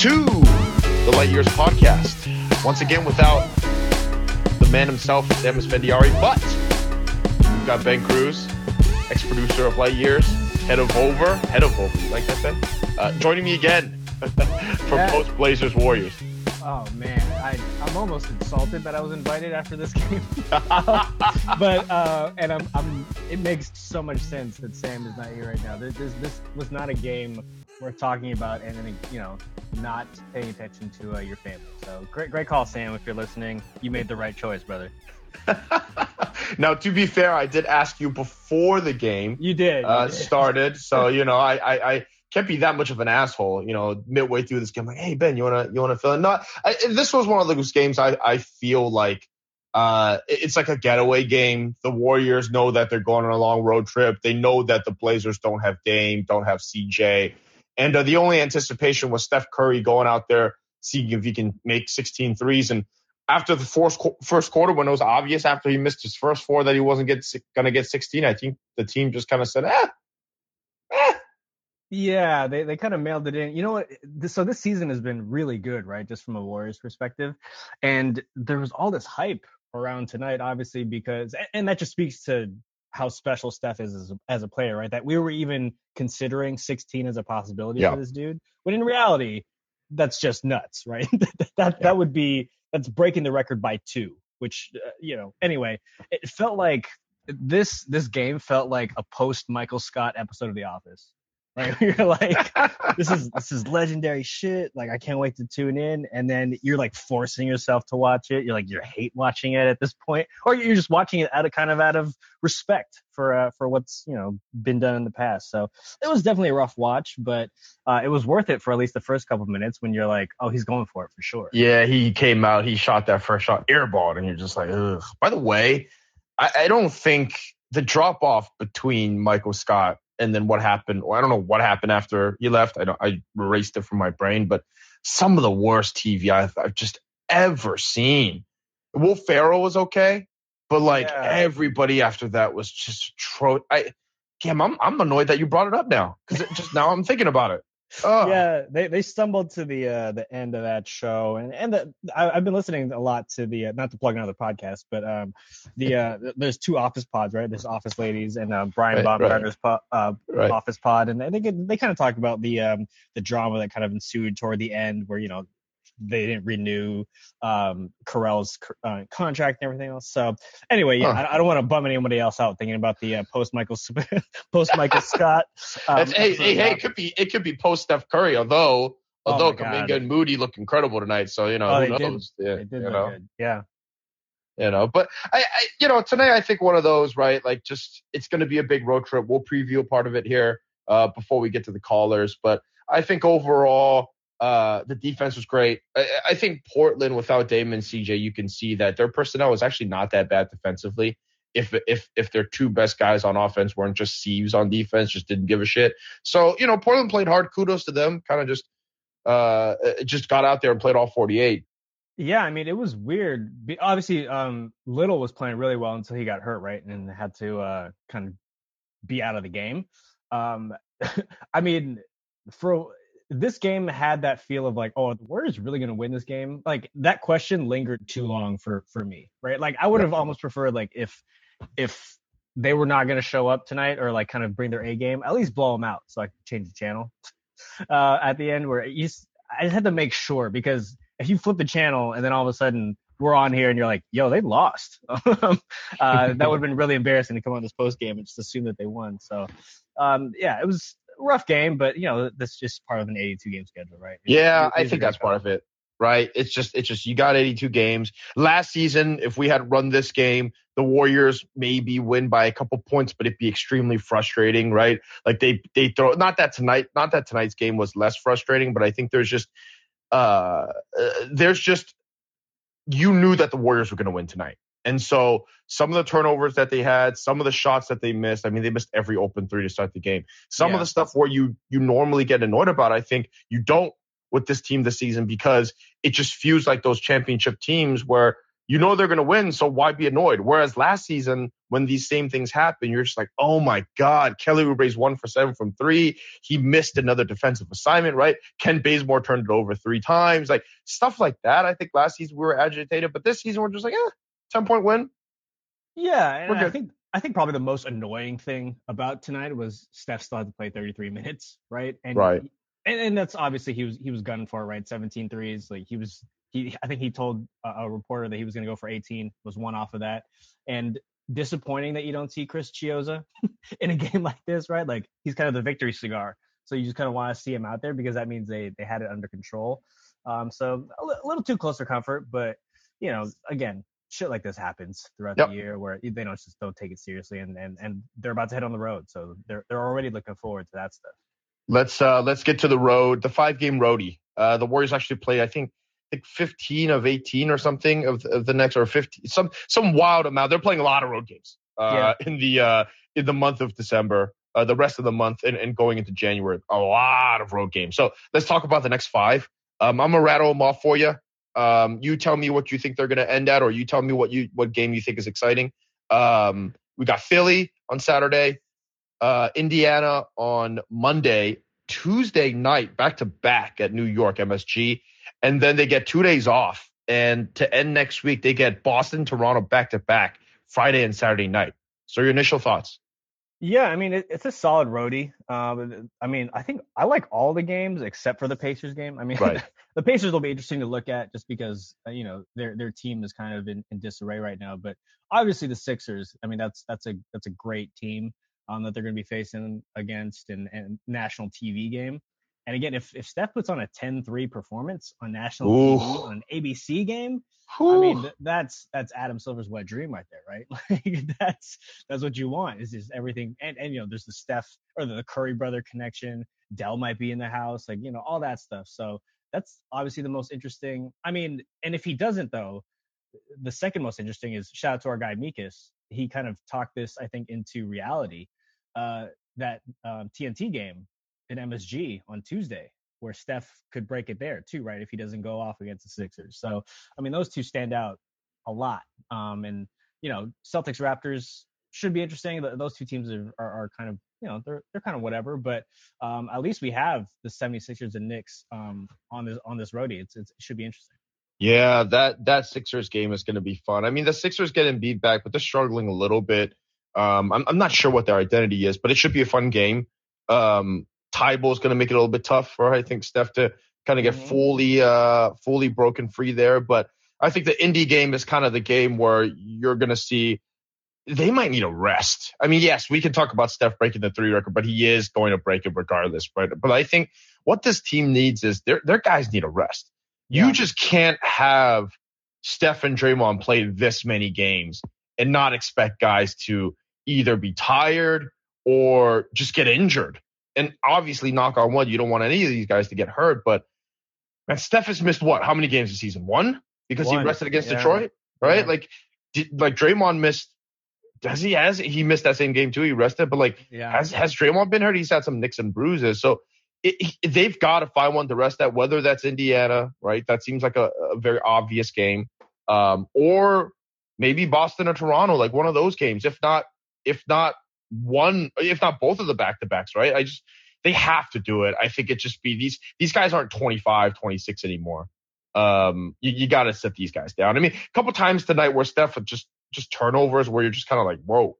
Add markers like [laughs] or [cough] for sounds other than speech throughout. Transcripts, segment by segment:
To the Light Years podcast. Once again, without the man himself, Sam Esfandiari, but we've got Ben Cruz, ex-producer of Light Years, head of Over, head of Over, you like that, Ben? Uh, joining me again [laughs] from Yeah. Post Blazers Warriors. Oh man, I, I'm almost insulted that I was invited after this [laughs] game. [laughs] but uh, and I'm, I'm it makes so much sense that Sam is not here right now. This this, this was not a game worth talking about, and then you know not paying attention to uh, your family. So great great call, Sam. If you're listening, you made the right choice, brother. [laughs] now, to be fair, I did ask you before the game You did. you uh, did. started, so [laughs] you know I, I I can't be that much of an asshole. You know, midway through this game, like, hey Ben, you wanna you wanna fill in? Not I, this was one of those games I I feel like uh it's like a getaway game. The Warriors know that they're going on a long road trip. They know that the Blazers don't have Dame, don't have CJ, and uh, the only anticipation was Steph Curry going out there seeing if he can make 16 threes and. After the first, first quarter, when it was obvious after he missed his first four that he wasn't going to get 16, I think the team just kind of said, eh, eh, Yeah, they, they kind of mailed it in. You know what? This, so this season has been really good, right? Just from a Warriors perspective. And there was all this hype around tonight, obviously, because, and that just speaks to how special Steph is as a, as a player, right? That we were even considering 16 as a possibility Yeah. for this dude. When in reality, that's just nuts, right? [laughs] that, that, Yeah. that would be, that's breaking the record by two, which, uh, you know, anyway, it felt like this, this game felt like a post Michael Scott episode of The Office. Right? [laughs] You're like, this is this is legendary shit. Like I can't wait to tune in. And then you're like forcing yourself to watch it. You're like you hate watching it at this point, or you're just watching it out of kind of out of respect for uh, for what's you know been done in the past. So it was definitely a rough watch, but uh, it was worth it for at least the first couple minutes when you're like, oh, he's going for it for sure. Yeah, he came out, he shot that first shot airballed, and you're just like, ugh. By the way, I, I don't think the drop off between Michael Scott and then what happened, or I don't know what happened after he left. I don't, I erased it from my brain, but some of the worst TV I've, I've just ever seen. Will Ferrell was okay, but like Yeah. everybody after that was just tro. I, Cam, I'm I'm annoyed that you brought it up now because just now I'm thinking about it. Ugh. Yeah, they, they stumbled to the uh, the end of that show, and and the, I, I've been listening a lot to the uh, not to plug another podcast, but um the uh there's two Office pods, right? There's Office Ladies and uh, Brian Right, right. Baumgartner's po- uh, Right. Office Pod, and they they kind of talk about the um the drama that kind of ensued toward the end, where you know they didn't renew um Carell's uh, contract and everything else. So anyway, yeah, Huh. I, I don't want to bum anybody else out thinking about the uh, post Michael [laughs] post Michael [laughs] Scott. Um, hey, hey, hey, it could be it could be post Steph Curry, although Oh although God. Kuminga and Moody look incredible tonight. So you know Oh, who they did. knows? Yeah, They did you know, good. Yeah. you know. But I, I, you know, tonight I think one of those right. Like just it's going to be a big road trip. We'll preview a part of it here uh, before we get to the callers. But I think overall. Uh, the defense was great. I, I think Portland without Damon CJ, you can see that their personnel is actually not that bad defensively. If if if their two best guys on offense weren't just sieves on defense, just didn't give a shit. So you know, Portland played hard. Kudos to them. Kind of just uh just got out there and played all 48. Yeah, I mean, it was weird. Obviously, um, Little was playing really well until he got hurt, right, and had to uh, kind of be out of the game. Um, [laughs] I mean, for this game had that feel of like, oh, the Warriors really going to win this game. Like that question lingered too long for for me, right? Like I would have almost preferred like if if they were not going to show up tonight or like kind of bring their A game, at least blow them out so I could change the channel [laughs] uh, at the end. Where you, I just had to make sure because if you flip the channel and then all of a sudden we're on here and you're like, yo, they lost. [laughs] uh, that would have been really embarrassing to come on this post game and just assume that they won. So, um, yeah, it was rough game, but you know, that's just part of an 82 game schedule, right? yeah, it, I think that's part of it, right? It's just, it's just, you got 82 games. Last season, if we had run this game, the Warriors maybe win by a couple points, but it'd be extremely frustrating, right? Like they, they throw, not that tonight, not that tonight's game was less frustrating, but I think there's just, uh, uh there's just you knew that the Warriors were going to win tonight. And so some of the turnovers that they had, some of the shots that they missed, I mean, they missed every open three to start the game. Some yeah. of the stuff where you you normally get annoyed about, I think you don't with this team this season because it just feels like those championship teams where you know they're going to win, so why be annoyed? Whereas last season, when these same things happen, you're just like, oh my God, Kelly Oubre's one for seven from three. He missed another defensive assignment, right? Kent Bazemore turned it over three times. Like stuff like that. I think last season we were agitated, but this season we're just like, yeah, 10 point win. Yeah. And I think, I think probably the most annoying thing about tonight was Steph still had to play 33 minutes, right? And right. And, and that's obviously he was he was gunning for it, right? 17 threes. Like he was he I think he told a, a reporter that he was going to go for 18. Was one off of that, and disappointing that you don't see Chris Chiozza [laughs] in a game like this, right? Like he's kind of the victory cigar, so you just kind of want to see him out there because that means they they had it under control. Um, so a, l- a little too close for comfort, but you know, again, shit like this happens throughout yep. the year where they don't just don't take it seriously, and and and they're about to head on the road, so they're they're already looking forward to that stuff. Let's uh let's get to the road, the five game roadie. Uh, the Warriors actually play, I think, like 15 of 18 or something of, of the next or 50 some some wild amount. They're playing a lot of road games uh, yeah. in the uh, in the month of December. Uh, the rest of the month and, and going into January, a lot of road games. So let's talk about the next five. Um, I'm gonna rattle them off for you. Um, you tell me what you think they're gonna end at, or you tell me what you what game you think is exciting. Um, we got Philly on Saturday, uh, Indiana on Monday, Tuesday night, back to back at New York MSG, and then they get two days off. And to end next week, they get Boston, Toronto back to back, Friday and Saturday night. So your initial thoughts? Yeah, I mean it, it's a solid roadie. Um, I mean I think I like all the games except for the Pacers game. I mean right. [laughs] the Pacers will be interesting to look at just because uh, you know their their team is kind of in, in, disarray right now. But obviously the Sixers, I mean that's that's a that's a great team um, that they're going to be facing against in, in national TV game. And again, if, if Steph puts on a 10-3 performance on national TV on an ABC game, Ooh. I mean that's that's Adam Silver's wet dream right there, right? [laughs] Like that's that's what you want. Is just everything, and and you know there's the Steph or the Curry brother connection. Dell might be in the house, like you know all that stuff. So that's obviously the most interesting. I mean, and if he doesn't though, the second most interesting is shout out to our guy Mikas. He kind of talked this, I think, into reality. Uh, that um, TNT game in MSG on Tuesday, where Steph could break it there too, right? If he doesn't go off against the Sixers. So, I mean, those two stand out a lot. Um, and you know, Celtics Raptors should be interesting. Those two teams are, are, are kind of, you know, they're they're kind of whatever. But um, at least we have the 76ers and Knicks um, on this on this roadie. It's, it's, it should be interesting. Yeah, that that Sixers game is going to be fun. I mean, the Sixers getting beat back, but they're struggling a little bit. Um, I'm, I'm not sure what their identity is, but it should be a fun game. Um, Thybulle is going to make it a little bit tough for I think Steph to kind of get mm-hmm. fully uh fully broken free there. But I think the indie game is kind of the game where you're going to see they might need a rest. I mean, yes, we can talk about Steph breaking the three record, but he is going to break it regardless. Right? But I think what this team needs is their their guys need a rest. Yeah. You just can't have Steph and Draymond play this many games and not expect guys to either be tired or just get injured and obviously, knock on wood, you don't want any of these guys to get hurt. But man, Steph has missed what? How many games this season? One because One. he rested against yeah. Detroit, right? Yeah. Like, did, like Draymond missed. Does he has he missed that same game too? He rested, but like, yeah. has has Draymond been hurt? He's had some nicks and bruises. So it, they've got to find one to rest that. Whether that's Indiana, right? That seems like a, a very obvious game, um, or maybe Boston or Toronto, like one of those games. If not, if not one, if not both of the back to backs, right? I just they have to do it. I think it just be these these guys aren't 25, 26 anymore. Um, you, you got to sit these guys down. I mean, a couple times tonight where Steph just just turnovers where you're just kind of like, whoa,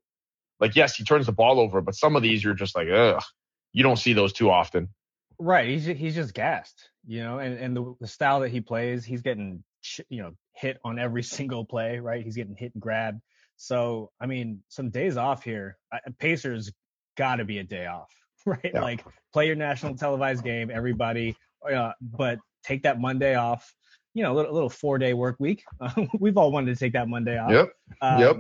like yes, he turns the ball over, but some of these you're just like, ugh, you don't see those too often. Right, he's he's just gassed, you know, and and the, the style that he plays, he's getting you know hit on every [laughs] single play, right? He's getting hit and grabbed. So I mean, some days off here. Pacers got to be a day off, [laughs] right? Yeah. Like play your national televised game, everybody, uh, but take that Monday off. You know, a little, little four day work week. Uh, [laughs] we've all wanted to take that Monday off. Yep. Um, yep.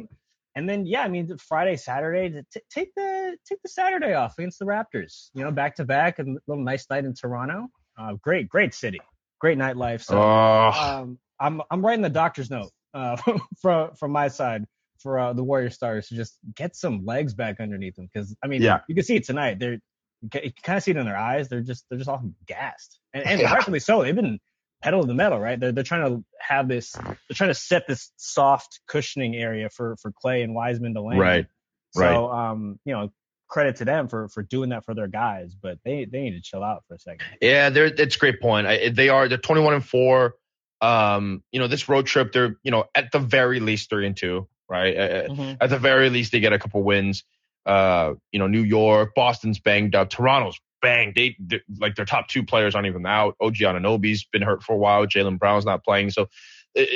And then yeah, I mean Friday, Saturday, t- take the take the Saturday off against the Raptors. You know, back to back, and a little nice night in Toronto. Uh, great, great city, great nightlife. So um, I'm I'm writing the doctor's note uh, [laughs] from from my side for uh, the Warrior Stars to just get some legs back underneath them because I mean yeah. you can see it tonight. They're you can kind of see it in their eyes. They're just they're just often gassed, and, and [laughs] yeah. rightfully so. They've been pedal to the metal, right? They're they're trying to have this. They're trying to set this soft cushioning area for for Klay and Wiseman to land. Right. So, right. um, you know, credit to them for for doing that for their guys, but they they need to chill out for a second. Yeah, they're it's a great point. I, they are they're 21 and four. Um, you know, this road trip, they're you know at the very least three and two, right? Mm-hmm. At the very least, they get a couple wins. Uh, you know, New York, Boston's banged up, Toronto's bang, they like their top two players aren't even out. OG Anunoby's been hurt for a while. Jaylen Brown's not playing, so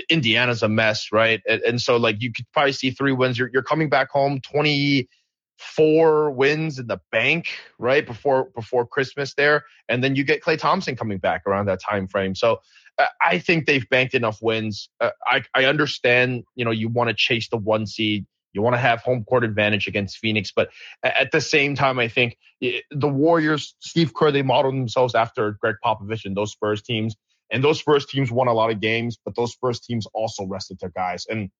Indiana's a mess, right? And, and, so like you could probably see three wins. You're, you're coming back home, twenty four wins in the bank, right before before Christmas there, and then you get Klay Thompson coming back around that time frame. So I think they've banked enough wins. Uh, I I understand, you know, you want to chase the one seed. You want to have home court advantage against Phoenix, but at the same time, I think the Warriors, Steve Kerr, they modeled themselves after Gregg Popovich and those Spurs teams. And those Spurs teams won a lot of games, but those Spurs teams also rested their guys. And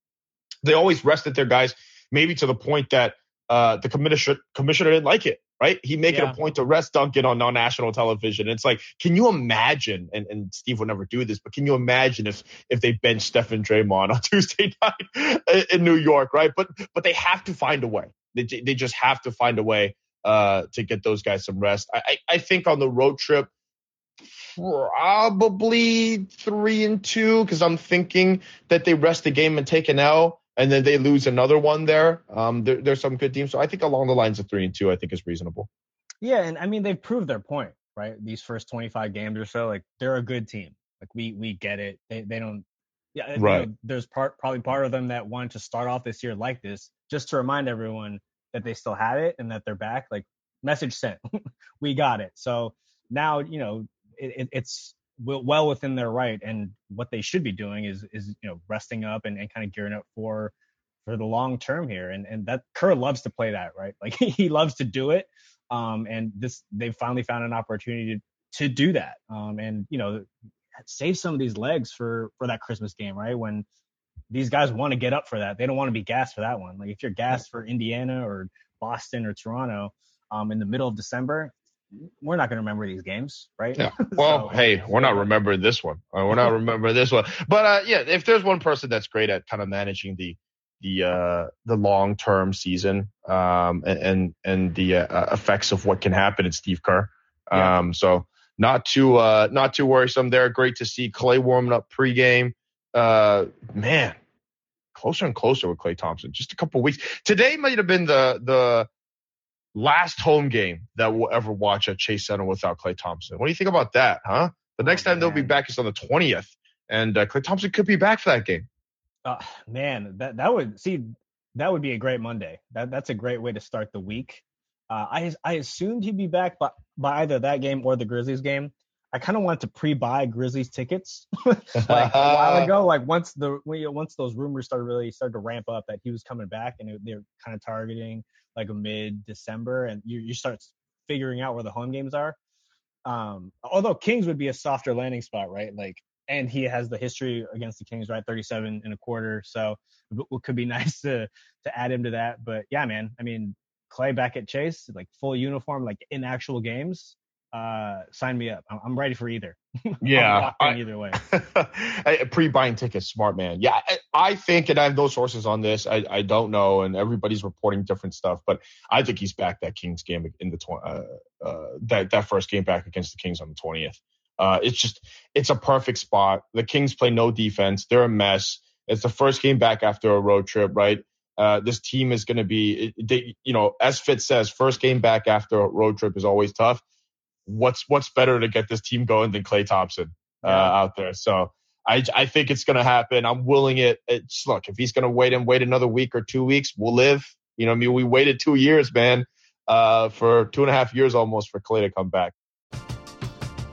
they always rested their guys, maybe to the point that uh, the commissioner, commissioner didn't like it right? He make yeah. it a point to rest Duncan on non-national television. It's like, can you imagine? And, and Steve would never do this, but can you imagine if if they bench Stephen Draymond [laughs] on Tuesday night in New York, right? But but they have to find a way. They they just have to find a way uh, to get those guys some rest. I, I I think on the road trip. Probably three and two because I'm thinking that they rest the game and take an L and then they lose another one there. Um, there, there's some good teams, so I think along the lines of three and two, I think is reasonable. Yeah, and I mean they've proved their point, right? These first 25 games or so, like they're a good team. Like we we get it. They they don't. Yeah, right. You know, there's part probably part of them that wanted to start off this year like this, just to remind everyone that they still had it and that they're back. Like message sent, [laughs] we got it. So now you know it, it's well within their right and what they should be doing is is you know resting up and, and kind of gearing up for for the long term here. And and that Kerr loves to play that right? [laughs] Like he loves to do it um and this they've finally found an opportunity to, to do that. Um and you know save some of these legs for for that Christmas game right? When these guys want to get up for that. They don't want to be gassed for that one. Like if you're gassed for Indiana or Boston or Toronto um in the middle of December we're not going to remember these games, right? Yeah. [laughs] Well, so, hey, we're not remembering this one. Uh, we're not [laughs] remembering this one. But uh, yeah, if there's one person that's great at kind of managing the the uh, the long term season um, and and, and the uh, effects of what can happen, it's Steve Kerr. Yeah. Um, so not too uh, not too worrisome there. Great to see Klay warming up pregame. Uh, man, closer and closer with Klay Thompson. Just a couple weeks. Today might have been the the last home game that we'll ever watch at Chase Center without Klay Thompson. What do you think about that, huh? The next oh, time they'll be back is on the 20th, and uh, Klay Thompson could be back for that game. Uh, man, that that would see that would be a great Monday. That that's a great way to start the week. Uh, I I assumed he'd be back by, by either that game or the Grizzlies game. I kind of wanted to pre-buy Grizzlies tickets [laughs] like a while ago. [laughs] Like once the once those rumors started really started to ramp up that he was coming back, and they're kind of targeting like mid December, and you you start figuring out where the home games are. Um, although Kings would be a softer landing spot, right? Like, and he has the history against the Kings, right? 37 and a quarter. So it could be [laughs] nice to to add him to that. But yeah, man, I mean, Klay back at Chase, like full uniform, like in actual games uh, sign me up. I'm, ready for either. [laughs] Yeah, I, either way. [laughs] Pre-buying tickets, smart man. Yeah, I, I, think, and I have no sources on this. I, I don't know, and everybody's reporting different stuff. But I think he's back that Kings game in the tw- uh, uh, that that first game back against the Kings on the twentieth. Uh, it's just it's a perfect spot. The Kings play no defense. They're a mess. It's the first game back after a road trip, right? Uh, this team is going to be, they, you know, as Fitz says, first game back after a road trip is always tough. What's what's better to get this team going than Klay Thompson uh, yeah. out there? So I I think it's going to happen. I'm willing it. It's look if he's going to wait and wait another week or two weeks, we'll live. You know, I mean, we waited two years, man, uh, for two and a half years almost for Klay to come back.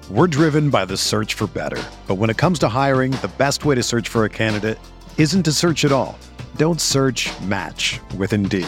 We're driven by the search for better, but when it comes to hiring, the best way to search for a candidate isn't to search at all. Don't search. Match with Indeed.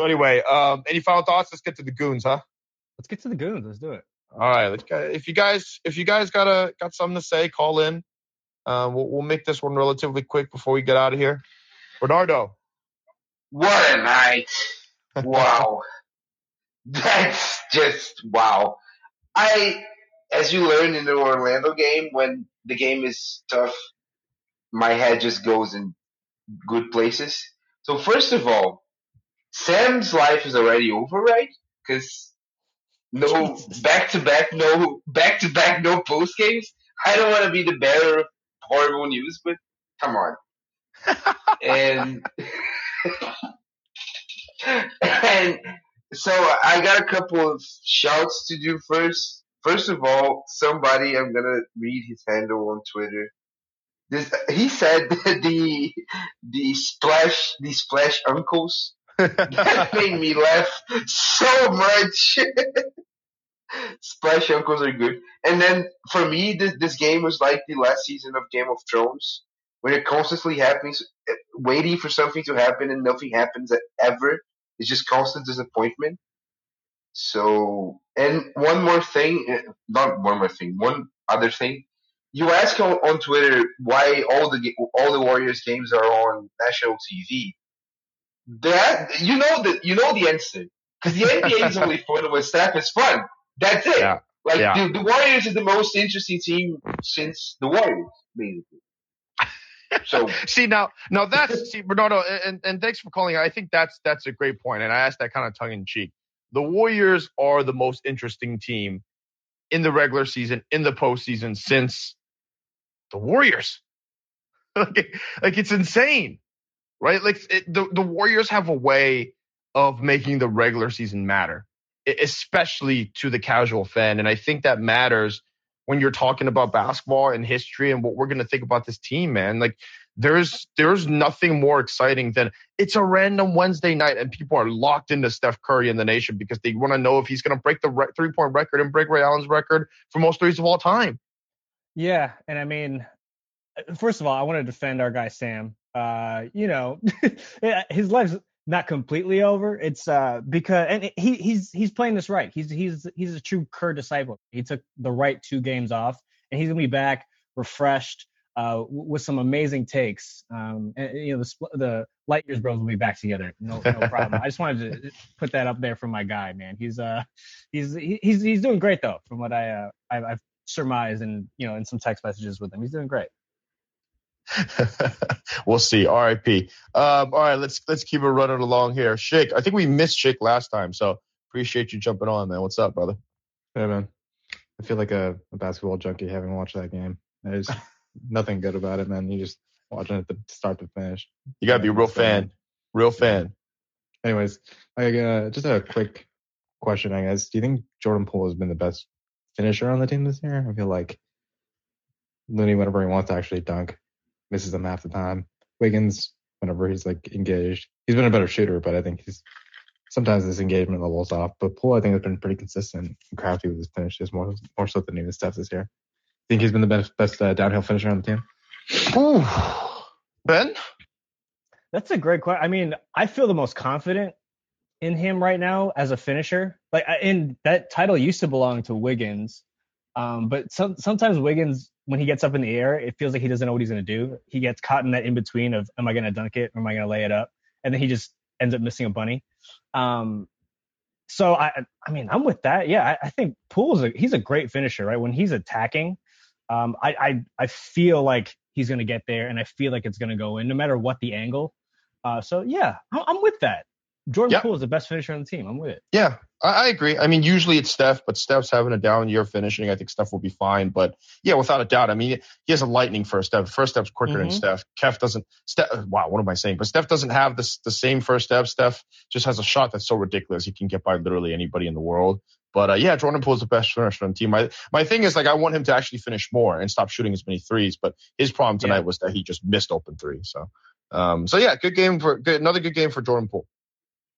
So anyway, um, any final thoughts? Let's get to the goons, huh? Let's get to the goons. Let's do it. All right. Let's get, if you guys if you guys got a got something to say, call in. Uh, we'll, we'll make this one relatively quick before we get out of here. Bernardo. What a night. [laughs] Wow. That's just wow. I, as you learned in the Orlando game, when the game is tough, my head just goes in good places. So first of all, Sam's life is already over, right? Because no back to back, no back to back, no post games. I don't want to be the bearer of horrible news, but come on. [laughs] and and so I got a couple of shouts to do first. First of all, somebody I'm gonna read his handle on Twitter. This he said [laughs] the the splash the splash uncles that made me laugh so much. Splash Uncles are good. And then for me, this, this game was like the last season of Game of Thrones, where it constantly happens, waiting for something to happen and nothing happens ever. It's just constant disappointment. So, and one more thing, eh, not one more thing, one other thing. You ask on, on Twitter why all the all the Warriors games are on national TV. That you know the you know the answer because the NBA is only [laughs] fun when Steph is fun. That's it. Yeah. Like yeah. The, the Warriors is the most interesting team since the Warriors, basically. So [laughs] see now, now that's see Bernardo, and, and thanks for calling. I think that's that's a great point, and I asked that kind of tongue in cheek. The Warriors are the most interesting team in the regular season, in the postseason since the Warriors. [laughs] like, like it's insane, right? Like it, the the Warriors have a way of making the regular season matter, especially to the casual fan. And I think that matters when you're talking about basketball and history and what we're going to think about this team, man. Like there's there's nothing more exciting than it's a random Wednesday night and people are locked into Steph Curry in the nation because they want to know if he's going to break the re- three point record and break Ray Allen's record for most threes of all time. Yeah, and I mean, uh, first of all, I want to defend our guy Sam. Uh, you know, [laughs] his life's not completely over. It's uh because and he he's he's playing this right. He's he's he's a true Kerr disciple. He took the right two games off, and he's gonna be back refreshed uh, with some amazing takes. Um, and, you know, the the Light Years Bros will be back together. No, no problem. I just wanted to put that up there for my guy, man. He's uh, he's he's he's doing great though, from what I uh, I've surmised and you know in some text messages with him. He's doing great. [laughs] we'll see. RIP. Um, all right, let's let's keep it running along here. Shake, I think we missed Shake last time, so appreciate you jumping on, man. What's up, brother? Hey, man. I feel like a, a basketball junkie having watched that game. There's nothing good about it, man. You just watching it to start to finish. You gotta be a real fan, real fan. Anyways, like uh, just a quick question, I guess. Do you think Jordan Poole has been the best finisher on the team this year? I feel like Looney, whenever he wants to actually dunk, misses them half the time. Wiggins, whenever he's like engaged, he's been a better shooter, but I think he's sometimes his engagement level's off. But Poole, I think, has been pretty consistent and crafty with his finishes, more more so than even Steph this year. I think he's been the best best uh, downhill finisher on the team? Ooh. Ben, that's a great question. I mean, I feel the most confident in him right now as a finisher. Like, and that title used to belong to Wiggins, um, but some, sometimes Wiggins, when he gets up in the air, it feels like he doesn't know what he's going to do. He gets caught in that in between of, am I going to dunk it or am I going to lay it up? And then he just ends up missing a bunny. Um, so I, I mean, I'm with that. Yeah, I, I think Poole's a, he's a great finisher, right? When he's attacking, um, I, I, I feel like he's going to get there, and I feel like it's going to go in, no matter what the angle. Uh, so yeah, I'm with that. Jordan yep. Poole is the best finisher on the team. I'm with it. Yeah, I, agree. I mean, usually it's Steph, but Steph's having a down year finishing. I think Steph will be fine. But yeah, without a doubt. I mean, he has a lightning first step. First step's quicker mm-hmm. than Steph. Kef doesn't. Steph. Wow, what am I saying? But Steph doesn't have this the same first step. Steph just has a shot that's so ridiculous. He can get by literally anybody in the world. But uh, yeah, Jordan Poole is the best finisher on the team. My my thing is like I want him to actually finish more and stop shooting as many threes. But his problem tonight yeah. was that he just missed open threes. So um, so yeah, good game for good, another good game for Jordan Poole.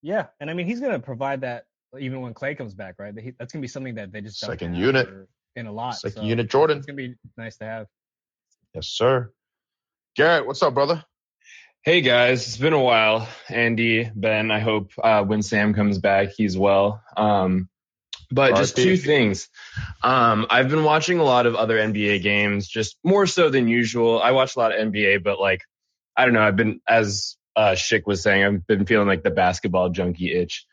Yeah, and I mean he's going to provide that even when Klay comes back, right? That's going to be something that they just second unit in a lot. Second so unit Jordan. It's going to be nice to have. Yes, sir. Garrett, what's up, brother? Hey guys, it's been a while. Andy, Ben, I hope uh, when Sam comes back, he's well. Um, but just two things. Um, I've been watching a lot of other NBA games, just more so than usual. I watch a lot of NBA, but like, I don't know. I've been, as uh, Schick was saying, I've been feeling like the basketball junkie itch.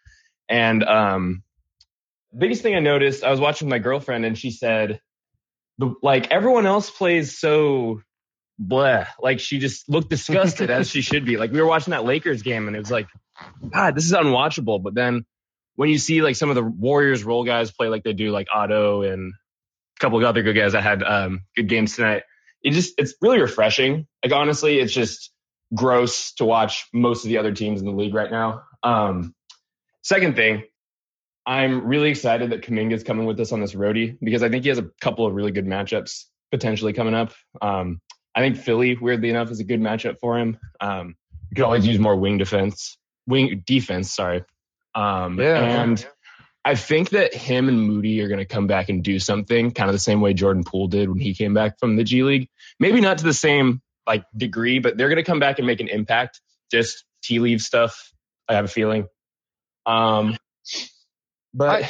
And um, biggest thing I noticed, I was watching my girlfriend, and she said, the, like everyone else plays so blah. Like she just looked disgusted as she should be. Like we were watching that Lakers game, and it was like, God, this is unwatchable. But then when you see like some of the Warriors role guys play like they do, like Otto and a couple of other good guys that had um, good games tonight, it just it's really refreshing. Like honestly, it's just gross to watch most of the other teams in the league right now. Um, second thing, I'm really excited that Kuminga is coming with us on this roadie because I think he has a couple of really good matchups potentially coming up. Um, I think Philly, weirdly enough, is a good matchup for him. Um, you could always use more wing defense, wing defense. Sorry, um, yeah, and yeah. I think that him and Moody are going to come back and do something kind of the same way Jordan Poole did when he came back from the G League. Maybe not to the same like degree, but they're going to come back and make an impact. Just tea leaf stuff. I have a feeling. Um, but I,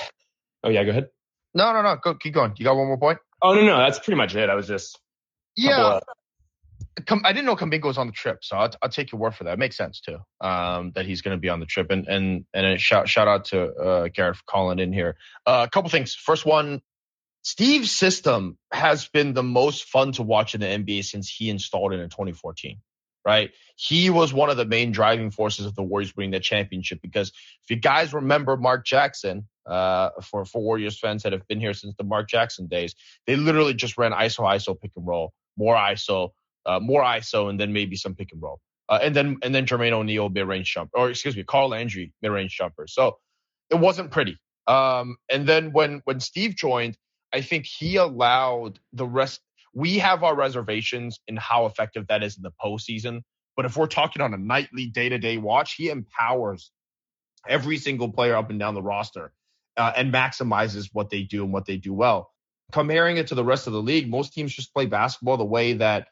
oh yeah, go ahead. No, no, no. Go, keep going. You got one more point? Oh no, no. That's pretty much it. I was just yeah. I didn't know Kuminga was on the trip, so I'll, I'll, take your word for that. It makes sense too, um, that he's going to be on the trip. And and and a shout shout out to uh, Garrett for calling in here. Uh, a couple things. First one, Steve's system has been the most fun to watch in the NBA since he installed it in 2014. Right, he was one of the main driving forces of the Warriors winning the championship. Because if you guys remember Mark Jackson, uh, for for Warriors fans that have been here since the Mark Jackson days, they literally just ran ISO ISO pick and roll, more ISO uh, more ISO and then maybe some pick and roll. uh, and then and then Jermaine O'Neal mid range jumper, or excuse me, Carl Landry mid range jumper. So it wasn't pretty. Um, and then when when Steve joined, I think he allowed the rest. We have our reservations in how effective that is in the postseason. But if we're talking on a nightly, day to day watch, he empowers every single player up and down the roster uh, and maximizes what they do and what they do well. Comparing it to the rest of the league, most teams just play basketball the way that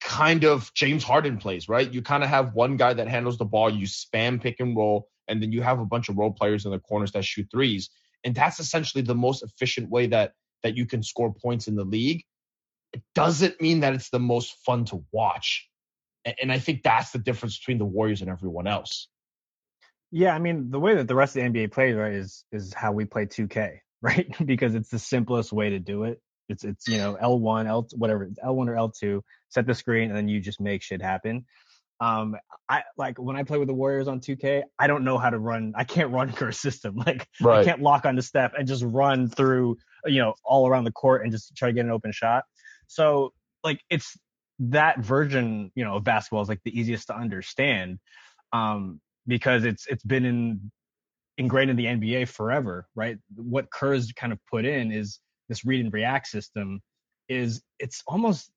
kind of James Harden plays, right? You kind of have one guy that handles the ball, you spam pick and roll, and then you have a bunch of role players in the corners that shoot threes. And that's essentially the most efficient way that that you can score points in the league. It doesn't mean that it's the most fun to watch. And I think that's the difference between the Warriors and everyone else. Yeah, I mean, the way that the rest of the NBA plays, right, is is how we play 2K, [laughs] right? because it's the simplest way to do it. It's it's you know L1, L whatever, L1 or L2, set the screen, and then you just make shit happen. Um, I like when I play with the Warriors on 2K, I don't know how to run. I can't run [laughs] Kerr's system. Like right. I can't lock on the step and just run through, you know, all around the court and just try to get an open shot. So like it's that version, you know, of basketball is like the easiest to understand, um, because it's it's been in ingrained in the NBA forever, right? What Kerr's kind of put in is this read and react system. Is it's almost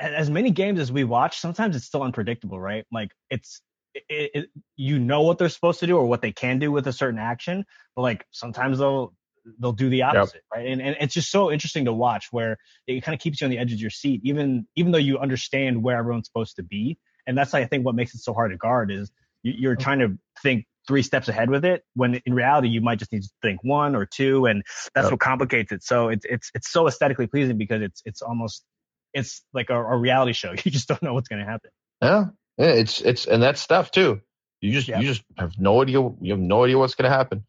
as many games as we watch, sometimes it's still unpredictable, right? Like it's it, it, you know what they're supposed to do or what they can do with a certain action, but like sometimes they'll they'll do the opposite, yep. right? And and it's just so interesting to watch where it kind of keeps you on the edge of your seat, even even though you understand where everyone's supposed to be. And that's I think what makes it so hard to guard is you, are oh. trying to think three steps ahead with it when in reality you might just need to think one or two, and that's yep. what complicates it. So it's it's it's so aesthetically pleasing because it's it's almost it's like a, a reality show. [laughs] You just don't know what's going to happen. Yeah. yeah, it's it's and that's stuff too. You just you just have no idea. You have no idea what's going to happen.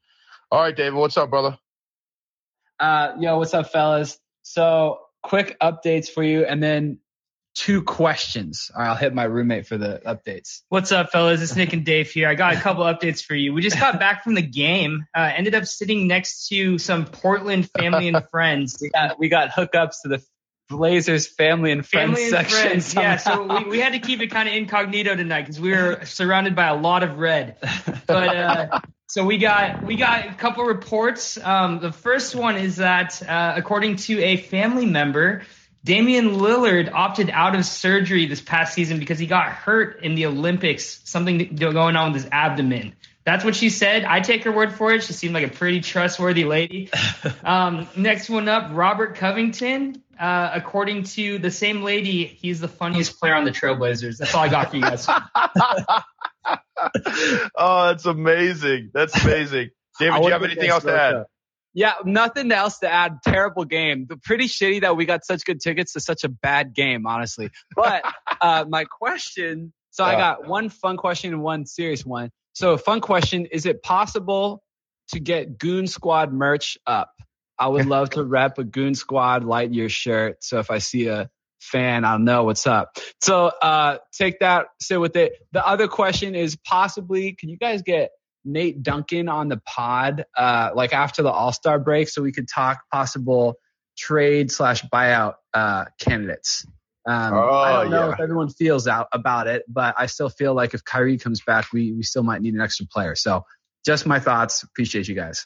All right, David, what's up, brother? Uh, yo, what's up, fellas? So quick updates for you, and then two questions. All right, I'll hit my roommate for the updates. What's up, fellas? It's Nick and Dave here. I got a couple updates for you. We just got back from the game. Uh, ended up sitting next to some Portland family and [laughs] friends. we got we got hookups to the Blazers family and friends family and section. Friends. Yeah, so we, we had to keep it kind of incognito tonight because we were surrounded by a lot of red. [laughs] But uh, so we got we got a couple reports. Um, the first one is that uh, according to a family member, Damian Lillard opted out of surgery this past season because he got hurt in the Olympics. Something going on with his abdomen. That's what she said. I take her word for it. She seemed like a pretty trustworthy lady. [laughs] Um, next one up, Robert Covington. Uh, according to the same lady, he's the funniest player on the Trailblazers. That's all I got for you guys. [laughs] oh, that's amazing. That's amazing. [laughs] David, do you have anything else to add? Yeah, nothing else to add. Terrible game. Pretty shitty that we got such good tickets to such a bad game, honestly. But [laughs] uh, my question. So I got one fun question and one serious one. So fun question: Is it possible to get Goon Squad merch up? I would love to [laughs] rep a Goon Squad Lightyear shirt. So if I see a fan, I'll know what's up. So uh, take that, sit with it. The other question is possibly, can you guys get Nate Duncan on the pod, uh, like after the All Star break, so we could talk possible trade slash buyout uh, candidates. Um, oh, I don't know yeah. if everyone feels out about it, but I still feel like if Kyrie comes back, we we still might need an extra player. So just my thoughts. Appreciate you guys.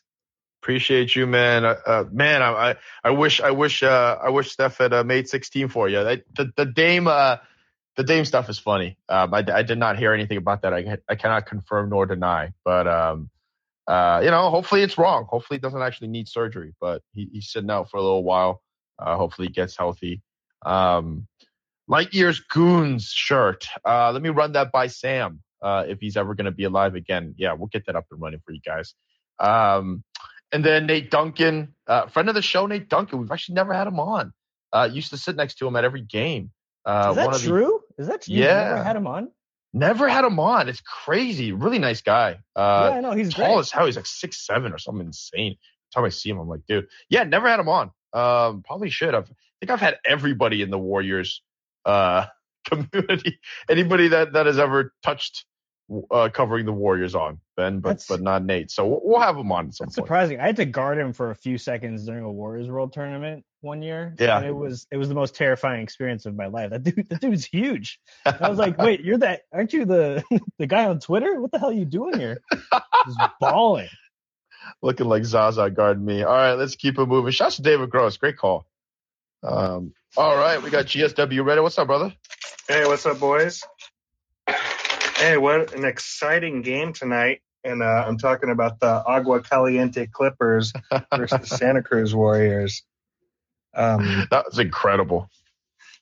Appreciate you, man. Uh, uh, man, I, I wish I wish uh, I wish Steph had uh, made 16 for you. I, the the Dame uh, the Dame stuff is funny. Um, I, I did not hear anything about that. I I cannot confirm nor deny. But um, uh, you know, hopefully it's wrong. Hopefully he doesn't actually need surgery. But he, he's sitting out for a little while. Uh, hopefully he gets healthy. Um, Lightyear's Goons shirt. Uh, let me run that by Sam. Uh, if he's ever going to be alive again, yeah, we'll get that up and running for you guys. Um, and then Nate Duncan, uh, friend of the show, Nate Duncan. We've actually never had him on. Uh, used to sit next to him at every game. Uh, Is that true? The, Is that true? Yeah. Never had him on? Never had him on. It's crazy. Really nice guy. Uh, yeah, I know. He's tall great. as hell. He's like six seven or something insane. Every time I see him, I'm like, dude. Yeah, never had him on. Um, probably should. I've, I think I've had everybody in the Warriors uh, [laughs] community. Anybody that that has ever touched uh, covering the Warriors on Ben, but That's- but not Nate. So we'll, we'll have him on at some That's point. surprising. I had to guard him for a few seconds during a Warriors World Tournament one year. Yeah. and it was it was the most terrifying experience of my life. That dude, that dude's huge. I was like, [laughs] wait, you're that? Aren't you the [laughs] the guy on Twitter? What the hell are you doing here? Just balling. looking like Zaza guarding me. All right, let's keep it moving. Shouts to David Gross. Great call. Um, all right, we got GSW ready. What's up, brother? Hey, what's up, boys? Hey, what an exciting game tonight. And uh, I'm talking about the Agua Caliente Clippers [laughs] versus the Santa Cruz Warriors. Um, That was incredible.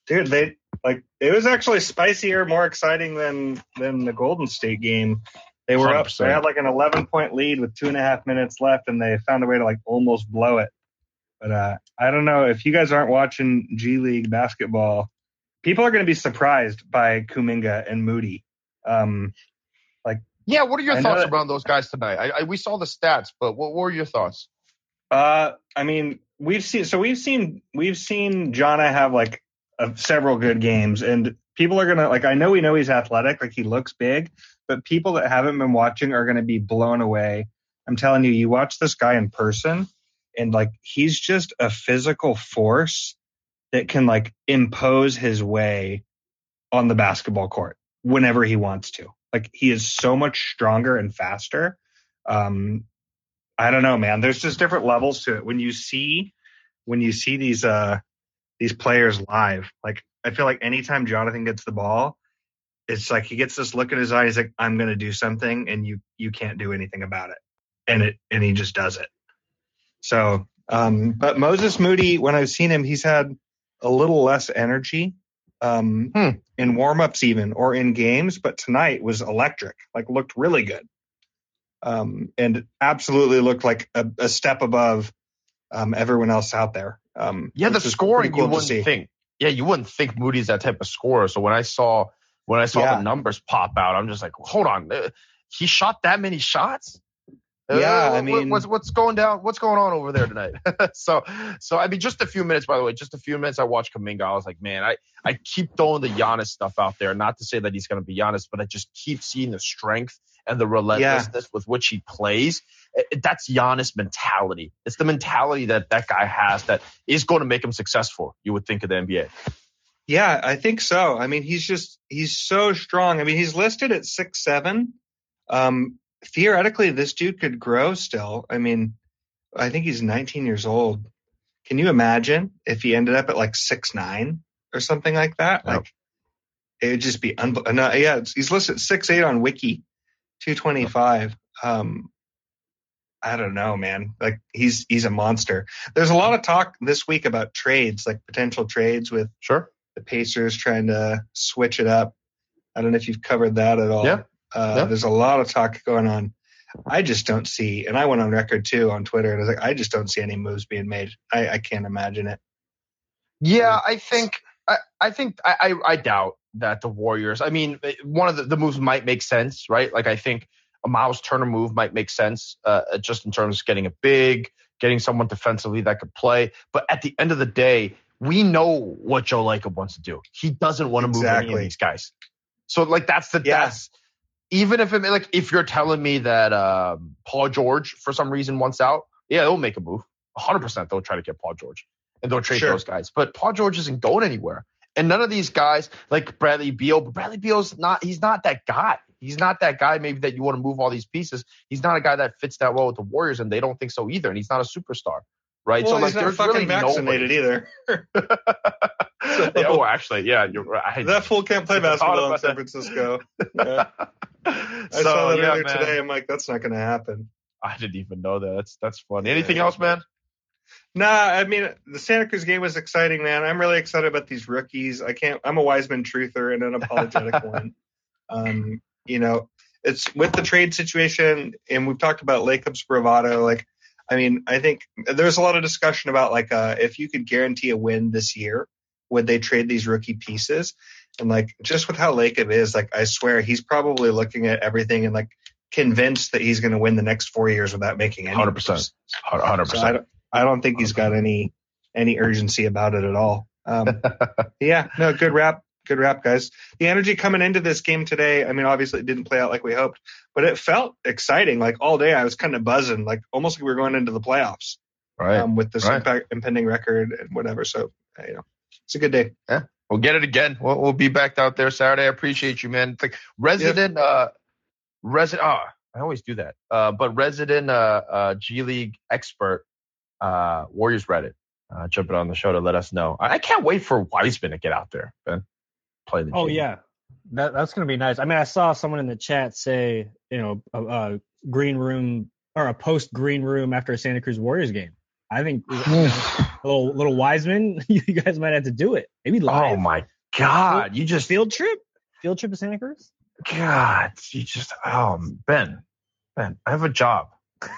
dude, they like it was actually spicier, more exciting than than the Golden State game. They were up. 100%. They had like an 11 point lead with two and a half minutes left, and they found a way to like almost blow it. But uh, I don't know if you guys aren't watching G League basketball. People are going to be surprised by Kuminga and Moody. Um, Yeah, what are your I thoughts that- around those guys tonight? I, I, we saw the stats, but what, what were your thoughts? Uh, I mean, we've seen so we've seen we've seen Jana have like uh, several good games, and people are gonna like. I know we know he's athletic, like he looks big, but people that haven't been watching are gonna be blown away. I'm telling you, you watch this guy in person, and like he's just a physical force that can like impose his way on the basketball court whenever he wants to. Like he is so much stronger and faster. Um, I don't know, man. There's just different levels to it. When you see when you see these uh these players live, like I feel like anytime Jonathan gets the ball, it's like he gets this look in his eye. He's like, I'm gonna do something, and you you can't do anything about it, and it and he just does it. So, um, but Moses Moody, when I've seen him, he's had a little less energy um, Hmm. in warmups even or in games, but tonight was electric. Like looked really good, um, and absolutely looked like a, a step above um, everyone else out there. Um, Yeah, the scoring cool you wouldn't think. Yeah, you wouldn't think Moody's that type of scorer. So when I saw when I saw Yeah. the numbers pop out, I'm just like, hold on, uh, he shot that many shots. Uh, Yeah, I mean- what's what's going down? What's going on over there tonight? [laughs] so, so I mean, just a few minutes. By the way, just a few minutes. I watched Kuminga. I was like, man, I I keep throwing the Giannis stuff out there. Not to say that he's going to be Giannis, but I just keep seeing the strength and the relentlessness with which he plays. Uh, That's Giannis mentality. It's the mentality that that guy has that is going to make him successful. You would think of the NBA. Yeah, I think so. I mean, he's just he's so strong. I mean, he's listed at six seven. Um, theoretically, this dude could grow still. I mean, I think he's 19 years old. Can you imagine if he ended up at like six nine or something like that? Like, it would just be unbelievable. No, yeah, he's listed six eight on Wiki, 225. Um, I don't know, man. Like he's he's a monster. There's a lot of talk this week about trades, like potential trades with Sure. the Pacers trying to switch it up. I don't know if you've covered that at all. Yeah. Uh, Yeah. There's a lot of talk going on. I just don't see, and I went on record too on Twitter, and I was like, I just don't see any moves being made. I, I can't imagine it. Yeah, I think I, I think I, I doubt that the Warriors. I mean, one of the, the moves might make sense, right? Like I think a Miles Turner move might make sense, uh, just in terms of getting a big, getting someone defensively that could play. But at the end of the day, we know what Joe Lacob wants to do. He doesn't want to move any of these guys. So like that's the Yeah. that's even if it like if you're telling me that um, Paul George for some reason wants out, yeah, they'll make a move. 100 percent they'll try to get Paul George and they'll trade Sure. those guys. But Paul George isn't going anywhere. And none of these guys like Bradley Beal, but Bradley Beal's not he's not that guy. He's not that guy maybe that you want to move all these pieces. He's not a guy that fits that well with the Warriors and they don't think so either. And he's not a superstar. Right. Well, so like he's not there's fucking really vaccinated nobody. either. [laughs] yeah, oh, actually, yeah, you're right. that fool can't play basketball in San. Francisco. [laughs] Yeah. I so, saw that yeah, earlier man. today. I'm like, that's not going to happen. I didn't even know that. That's that's funny. Anything else, man? Nah, I mean the Santa Cruz game was exciting, man. I'm really excited about these rookies. I can't. I'm a Wiseman truther and an apologetic [laughs] one. Um, you know, it's with the trade situation, and we've talked about Lacob's bravado. Like, I mean, I think there's a lot of discussion about like uh, if you could guarantee a win this year, would they trade these rookie pieces? And like, just with how Lacob is, like, I swear he's probably looking at everything and like convinced that he's going to win the next four years without making any. Hundred percent, Hundred percent. don't, I don't think he's got any any urgency about it at all. Um, [laughs] yeah, no, good wrap, good wrap, guys. The energy coming into this game today, I mean, obviously it didn't play out like we hoped, but it felt exciting. Like all day I was kind of buzzing, like almost like we were going into the playoffs. Right. Um, with this right. impending record and whatever. So, you know, it's a good day. Yeah. We'll get it again. We'll, we'll be back out there Saturday. I appreciate you, man. It's like resident, yeah. uh, resident, oh, I always do that. Uh, but resident, uh, uh, G League expert, uh, Warriors Reddit, uh, jumping on the show to let us know. I, I can't wait for Wiseman to get out there, Ben. Play the game. Oh, G yeah. That, that's going to be nice. I mean, I saw someone in the chat say, you know, a, a green room or a post green room after a Santa Cruz Warriors game. I think you know, a little little Wiseman, [laughs] you guys might have to do it. Maybe oh live. Oh my God! You just field trip, field trip to Santa Cruz. God, you just oh Ben, Ben, I have a job. [laughs]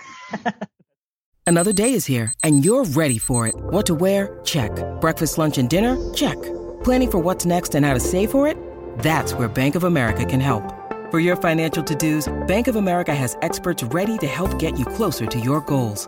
Another day is here, and you're ready for it. What to wear? Check. Breakfast, lunch, and dinner? Check. Planning for what's next and how to save for it? That's where Bank of America can help. For your financial to-dos, Bank of America has experts ready to help get you closer to your goals.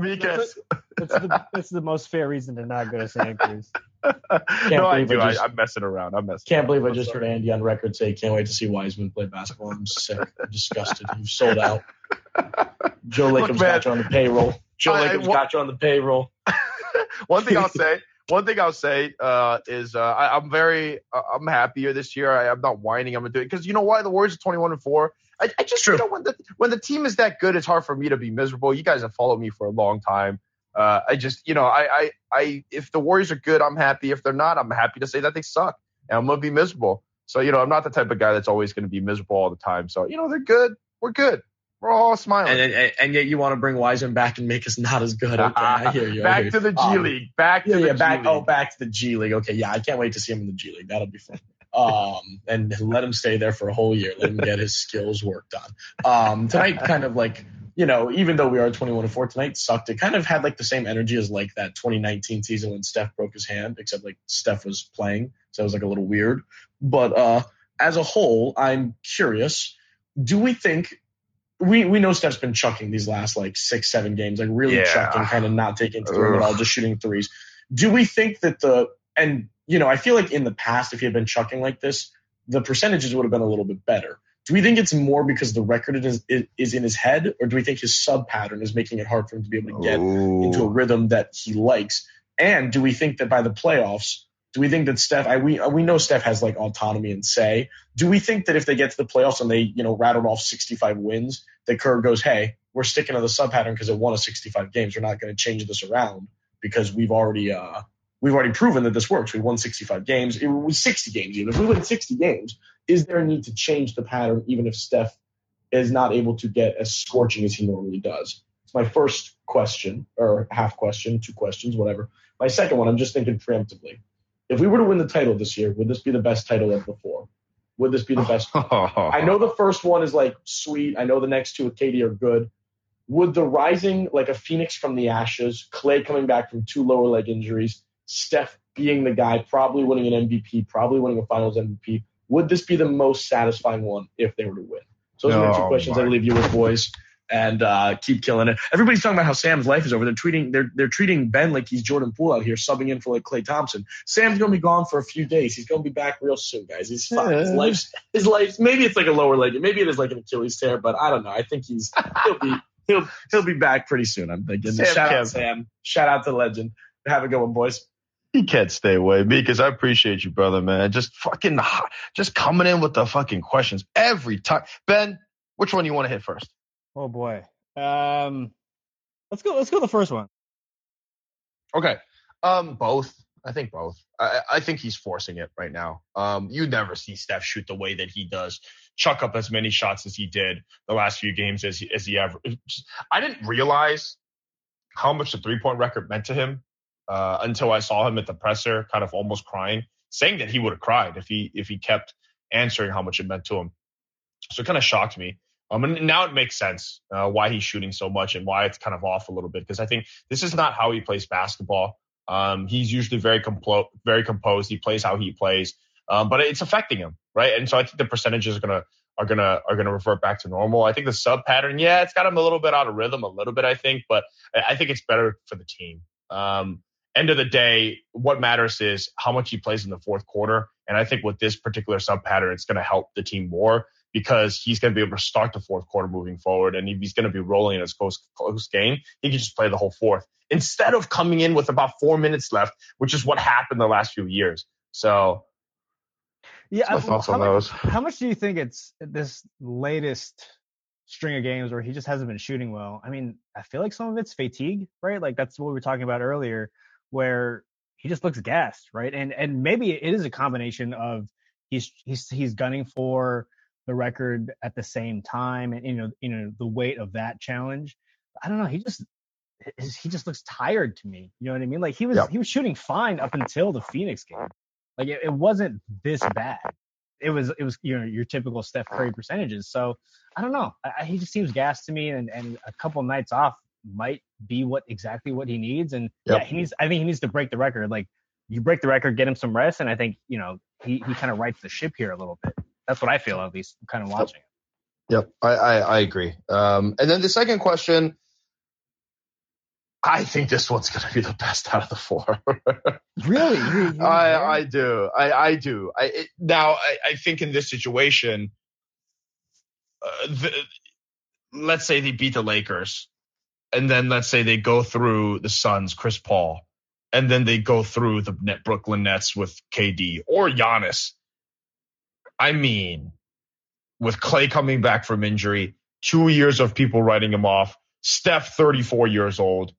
Because That's the, that's the most fair reason to not go to Santa Cruz. [laughs] no, I believe do. I I, just- I'm messing around. I'm messing. Can't believe I around. just heard Andy on record say, "Can't wait to see Wiseman play basketball." I'm sick. I'm [laughs] disgusted. You've sold out. Joe Look, Lacob's got you on the payroll. Joe I- I Lacob's got you on the payroll. [laughs] one thing I'll say. One thing I'll say uh, is uh, I, I'm very uh, I'm happier this year. I, I'm not whining. I'm gonna do it because you know why the Warriors are 21 and four. I, I just you know when the when the team is that good, it's hard for me to be miserable. You guys have followed me for a long time. Uh, I just you know I, I I if the Warriors are good, I'm happy. If they're not, I'm happy to say that they suck, and I'm gonna be miserable. So you know I'm not the type of guy that's always gonna be miserable all the time. So you know they're good. We're good. We're all smiling. And, and, and yet you want to bring Wiseman back and make us not as good. [laughs] Okay, I hear you. Back to the G Um, League. Back to Yeah, the yeah, G. League. Oh, back to the G League. Okay, yeah, I can't wait to see him in the G League. That'll be fun. Um, and let him stay there for a whole year. Let him get his skills worked on. Um, tonight, kind of like you know, even though we are 21 and four tonight, sucked. It kind of had like the same energy as like that 2019 season when Steph broke his hand, except like Steph was playing, so it was like a little weird. But uh, as a whole, I'm curious. Do we think we we know Steph's been chucking these last like six seven games, like really Yeah. chucking, kind of not taking through at all, just shooting threes. Do we think that the and you know I feel like in the past if he had been chucking like this, the percentages would have been a little bit better. Do we think it's more because the record is is, in his head, or do we think his sub pattern is making it hard for him to be able to get into a rhythm that he likes? And do we think that by the playoffs, do we think that Steph? I, we we know Steph has like autonomy and say. Do we think that if they get to the playoffs and they you know rattled off 65 wins, that Kerr goes, hey, we're sticking to the sub pattern because it won us 65 games. We're not going to change this around because we've already uh we've already proven that this works. We won 65 games. It was 60 games even. If we win 60 games, is there a need to change the pattern even if Steph is not able to get as scorching as he normally does? It's my first question or half question, two questions, whatever. My second one, I'm just thinking preemptively. If we were to win the title this year, would this be the best title of the four? Would this be the best? [laughs] I know the first one is like sweet. I know the next two with KD are good. Would the rising like a phoenix from the ashes, Klay coming back from two lower leg injuries, Steph being the guy, probably winning an MVP, probably winning a Finals MVP, would this be the most satisfying one if they were to win? So those are the two Oh, questions I my leave you with, boys, and uh, keep killing it. Everybody's talking about how Sam's life is over. They're treating they're they're treating Ben like he's Jordan Poole out here, subbing in for like Klay Thompson. Sam's gonna be gone for a few days. He's gonna be back real soon, guys. He's fine. His life's his life's maybe it's like a lower leg, maybe it is like an Achilles tear, but I don't know. I think he's he'll be he'll he'll be back pretty soon. I'm thinking. Sam Shout Kemp. out Sam. Shout out to the legend. Have a good one, boys. He can't stay away because I appreciate you, brother, man. Just fucking, just coming in with the fucking questions every time. Ben, which one you want to hit first? Oh boy. Um, let's go. Let's go the first one. Okay. Um, both. I think both. I, I think he's forcing it right now. Um, you never see Steph shoot the way that he does, chuck up as many shots as he did the last few games as he, as he ever. I didn't realize how much the three point record meant to him uh, until I saw him at the presser, kind of almost crying, saying that he would have cried if he if he kept answering how much it meant to him. So it kind of shocked me. Um, and now it makes sense uh, why he's shooting so much and why it's kind of off a little bit because I think this is not how he plays basketball. Um, he's usually very complo- very composed. He plays how he plays, um, but it's affecting him, right? And so I think the percentages are gonna are gonna are gonna revert back to normal. I think the sub pattern, yeah, it's got him a little bit out of rhythm, a little bit, I think, but I think it's better for the team. Um, end of the day, what matters is how much he plays in the fourth quarter, and I think with this particular sub pattern, it's gonna help the team more because he's going to be able to start the fourth quarter moving forward. And if he's going to be rolling in his close, close game, he can just play the whole fourth instead of coming in with about four minutes left, which is what happened the last few years. So, yeah, my thoughts how on those. How much do you think it's this latest string of games where he just hasn't been shooting well? I mean, I feel like some of it's fatigue, right? Like that's what we were talking about earlier, where he just looks gassed, right? And and maybe it is a combination of he's he's he's gunning for the record at the same time and you know you know the weight of that challenge. I don't know he just he just looks tired to me you know what i mean? Like he was yep. he was shooting fine up until the phoenix game. Like it, it, wasn't this bad. It was it was you know your typical steph curry percentages. So i don't know. I, he just seems gassed to me and and a couple nights off might be what exactly what he needs and yep. yeah he needs i think he needs to break the record like you break the record get him some rest and i think you know he he kind of rights the ship here a little bit that's what I feel at least. Kind of watching it. Yep, I, I, I agree. Um, and then the second question, I think this one's going to be the best out of the four. [laughs] really? [laughs] I, I do. I, I do. I, it, now, I, I think in this situation, uh, the, let's say they beat the Lakers, and then let's say they go through the Suns, Chris Paul, and then they go through the Brooklyn Nets with KD or Giannis I mean, with Klay coming back from injury, two years of people writing him off, Steph, 34 years old.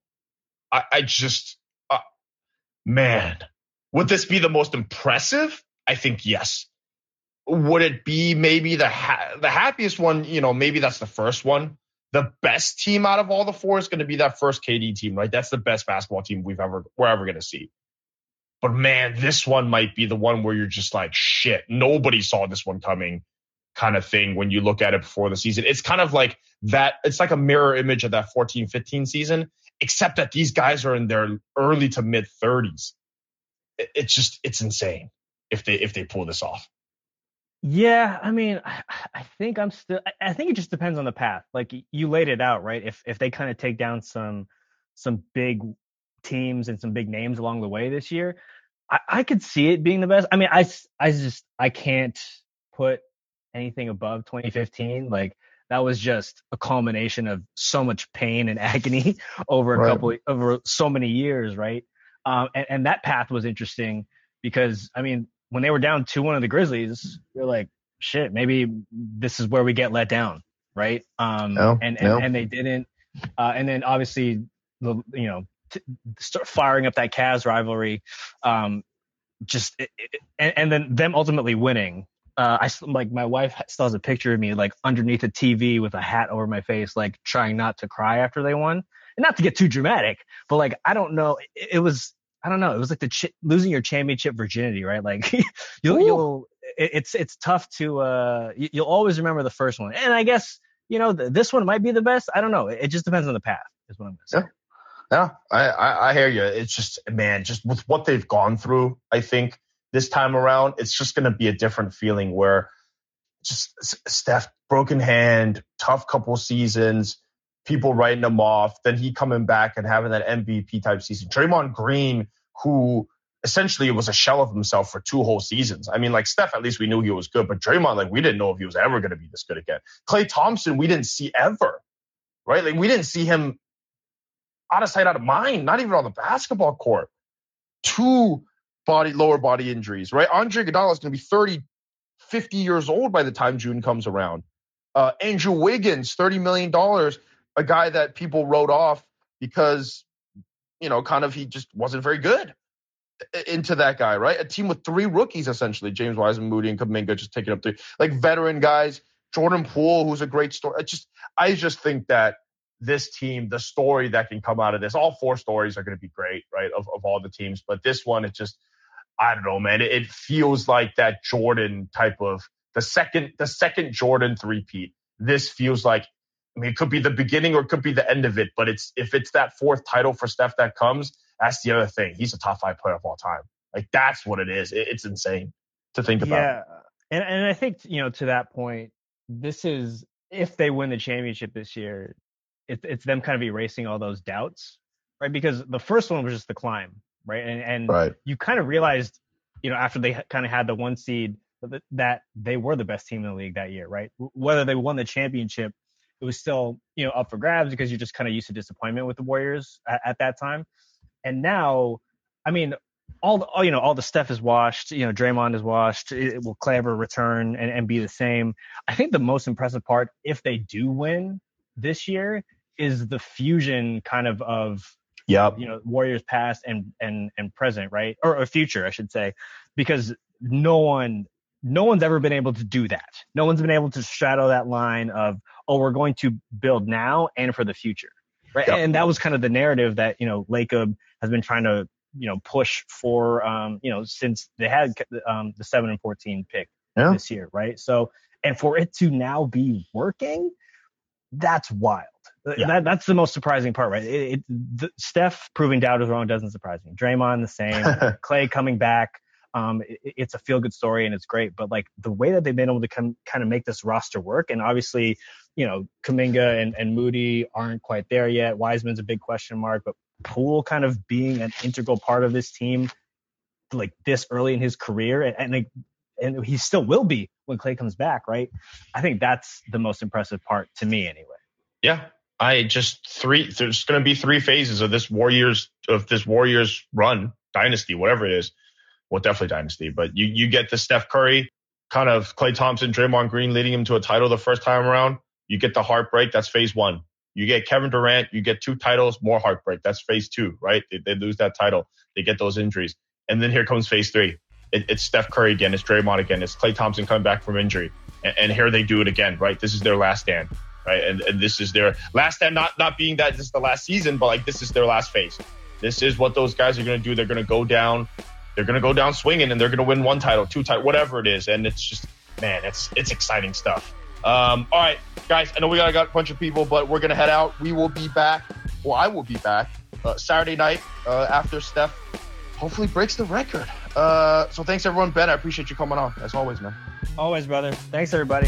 I, I just, uh, man, would this be the most impressive? I think yes. Would it be maybe the ha- the happiest one? You know, maybe that's the first one. The best team out of all the four is going to be that first KD team, right? That's the best basketball team we've ever we're ever going to see. But man, this one might be the one where you're just like, shit, nobody saw this one coming kind of thing when you look at it before the season. It's kind of like that. It's like a mirror image of that 14 15 season, except that these guys are in their early to mid 30s. It's just, it's insane if they, if they pull this off. Yeah, I mean, I think I'm still. I think it just depends on the path. Like you laid it out, right? If if they kind of take down some some big teams and some big names along the way this year, I, I could see it being the best. I mean, I, I just, I can't put anything above 2015. Like that was just a culmination of so much pain and [laughs] agony over a right. couple, over so many years. Right. Um, and, and that path was interesting because, I mean, when they were down 2 1 of the Grizzlies, you're like, shit, maybe this is where we get let down. Right. Um, no, and, and, no. and they didn't. Uh, and then obviously the, you know, start firing up that Cavs rivalry. Um, just it, it, and, and, then them ultimately winning. Uh, I like my wife still has a picture of me like underneath a TV with a hat over my face, like trying not to cry after they won, and not to get too dramatic, but like I don't know, it, it was I don't know, it was like the ch- losing your championship virginity, right? Like [laughs] you'll, you'll it's it's tough to uh you'll always remember the first one, and I guess you know this one might be the best. I don't know, it, just depends on the path, is what I'm gonna say. Yeah. Yeah, I, I, I hear you. It's just, man, just with what they've gone through, I think this time around, it's just going to be a different feeling where just Steph, broken hand, tough couple seasons, people writing him off, then he coming back and having that MVP type season. Draymond Green, who essentially was a shell of himself for two whole seasons. I mean, like Steph, at least we knew he was good, but Draymond, like we didn't know if he was ever going to be this good again. Klay Thompson, we didn't see ever, right? Like we didn't see him out of sight, out of mind, not even on the basketball court. Two body, lower body injuries, right? Andre Iguodala is going to be 30, 50 years old by the time June comes around. Uh, Andrew Wiggins, $30 million, a guy that people wrote off because, you know, kind of he just wasn't very good. into that guy, right? A team with three rookies essentially, James Wiseman, Moody, and Kuminga just taking up three, like veteran guys. Jordan Poole, who's a great story. I just, I just think that this team, the story that can come out of this, all four stories are going to be great, right? Of, of all the teams, but this one, it just, I don't know, man. It, it feels like that Jordan type of the second, the second Jordan three-peat. This feels like, I mean, it could be the beginning or it could be the end of it, but it's if it's that fourth title for Steph that comes, that's the other thing. He's a top five player of all time. Like that's what it is. It, it's insane to think about. Yeah, and and I think you know to that point, this is if they win the championship this year, it's it's them kind of erasing all those doubts, right? Because the first one was just the climb, right? And and right. you kind of realized, you know, after they kind of had the one seed that they were the best team in the league that year, right? Whether they won the championship, it was still you know up for grabs because you're just kind of used to disappointment with the Warriors at, at that time. And now, I mean, all, the, all you know, all the stuff is washed. You know, Draymond is washed. It, will Kleber return and, and be the same? I think the most impressive part, if they do win this year, is the fusion kind of of yeah you know Warriors past and and and present, right? Or, or future, I should say, because no one no one's ever been able to do that. No one's been able to shadow that line of, oh, we're going to build now and for the future. Right. Yep. And that was kind of the narrative that, you know, Lacob has been trying to, you know, push for, um, you know, since they had um, the 7 and 14 pick yeah. this year. Right. So, and for it to now be working, that's wild. Yeah. That, that's the most surprising part, right? It, it, the, Steph proving doubt is wrong doesn't surprise me. Draymond the same. [laughs] Klay coming back. Um, it, it's a feel good story and it's great. But like the way that they've been able to come, kind of make this roster work, and obviously, you know, Kuminga and, and Moody aren't quite there yet. Wiseman's a big question mark, but Poole kind of being an integral part of this team, like this early in his career, and, and like, and he still will be when Klay comes back, right? I think that's the most impressive part to me, anyway. Yeah, I just three. There's going to be three phases of this Warriors of this Warriors run dynasty, whatever it is well, definitely dynasty, but you, you get the Steph Curry, kind of Klay Thompson, Draymond Green leading him to a title the first time around. You get the heartbreak. That's phase one. You get Kevin Durant. You get two titles, more heartbreak. That's phase two, right? They, they lose that title. They get those injuries. And then here comes phase three. It, it's Steph Curry again. It's Draymond again. It's Klay Thompson coming back from injury. And, and here they do it again, right? This is their last stand, right? And, and this is their last stand, not, not being that this is the last season, but like this is their last phase. This is what those guys are going to do. They're going to go down they're going to go down swinging and they're going to win one title, two title, whatever it is. And it's just, man, it's it's exciting stuff. Um, all right, guys, I know we got, got a bunch of people, but we're going to head out. We will be back. Well, I will be back uh, Saturday night uh, after Steph hopefully breaks the record. Uh, so thanks, everyone. Ben, I appreciate you coming on, as always, man. Always, brother. Thanks, everybody.